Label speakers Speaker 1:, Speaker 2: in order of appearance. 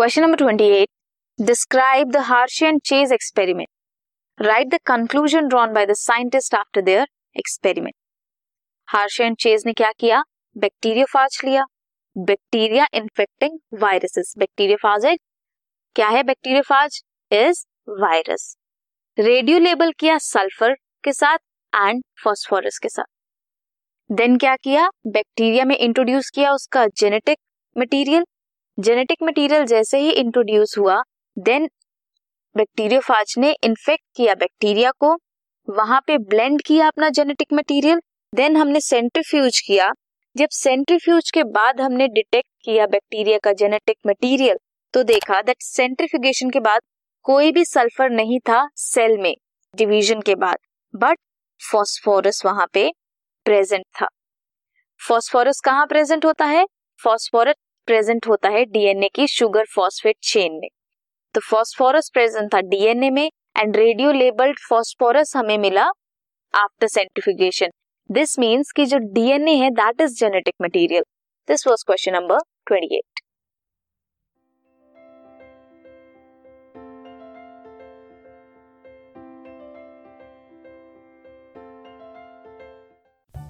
Speaker 1: Question number twenty eight describe the Hershey Chase experiment write the conclusion drawn by the scientist after their experiment Hershey Chase ने क्या किया? Bacteriophage लिया. Bacteria infecting viruses bacteriophage है? क्या है bacteriophage is virus radio label किया sulphur के साथ एंड फॉस्फोरस के साथ. देन क्या किया? बैक्टीरिया में इंट्रोड्यूस किया उसका जेनेटिक मटेरियल जेनेटिक मटेरियल जैसे ही इंट्रोड्यूस हुआ देन बैक्टीरियोफाज ने इन्फेक्ट किया बैक्टीरिया को। वहाँ पे ब्लेंड किया अपना जेनेटिक मटेरियल देन हमने सेंट्रीफ्यूज किया। जब सेंट्रीफ्यूज के बाद हमने डिटेक्ट किया बैक्टीरिया का जेनेटिक मटेरियल तो देखा दैट सेंट्रीफ्यूगेशन के बाद कोई भी सल्फ़र नहीं था सेल में डिवीज़न के बाद। बट फॉस्फोरस वहाँ पे प्रेजेंट था। फॉस्फोरस कहाँ प्रेजेंट होता है? फॉस्फोरस प्रेजेंट होता है डीएनए की शुगर फॉस्फेट चेन में। तो फॉस्फोरस प्रेजेंट था डीएनए में एंड रेडियो लेबल्ड फॉस्फोरस हमें मिला आफ्टर सेंट्रिफिकेशन दिस मीन्स कि जो डीएनए है that is genetic material this was question number 28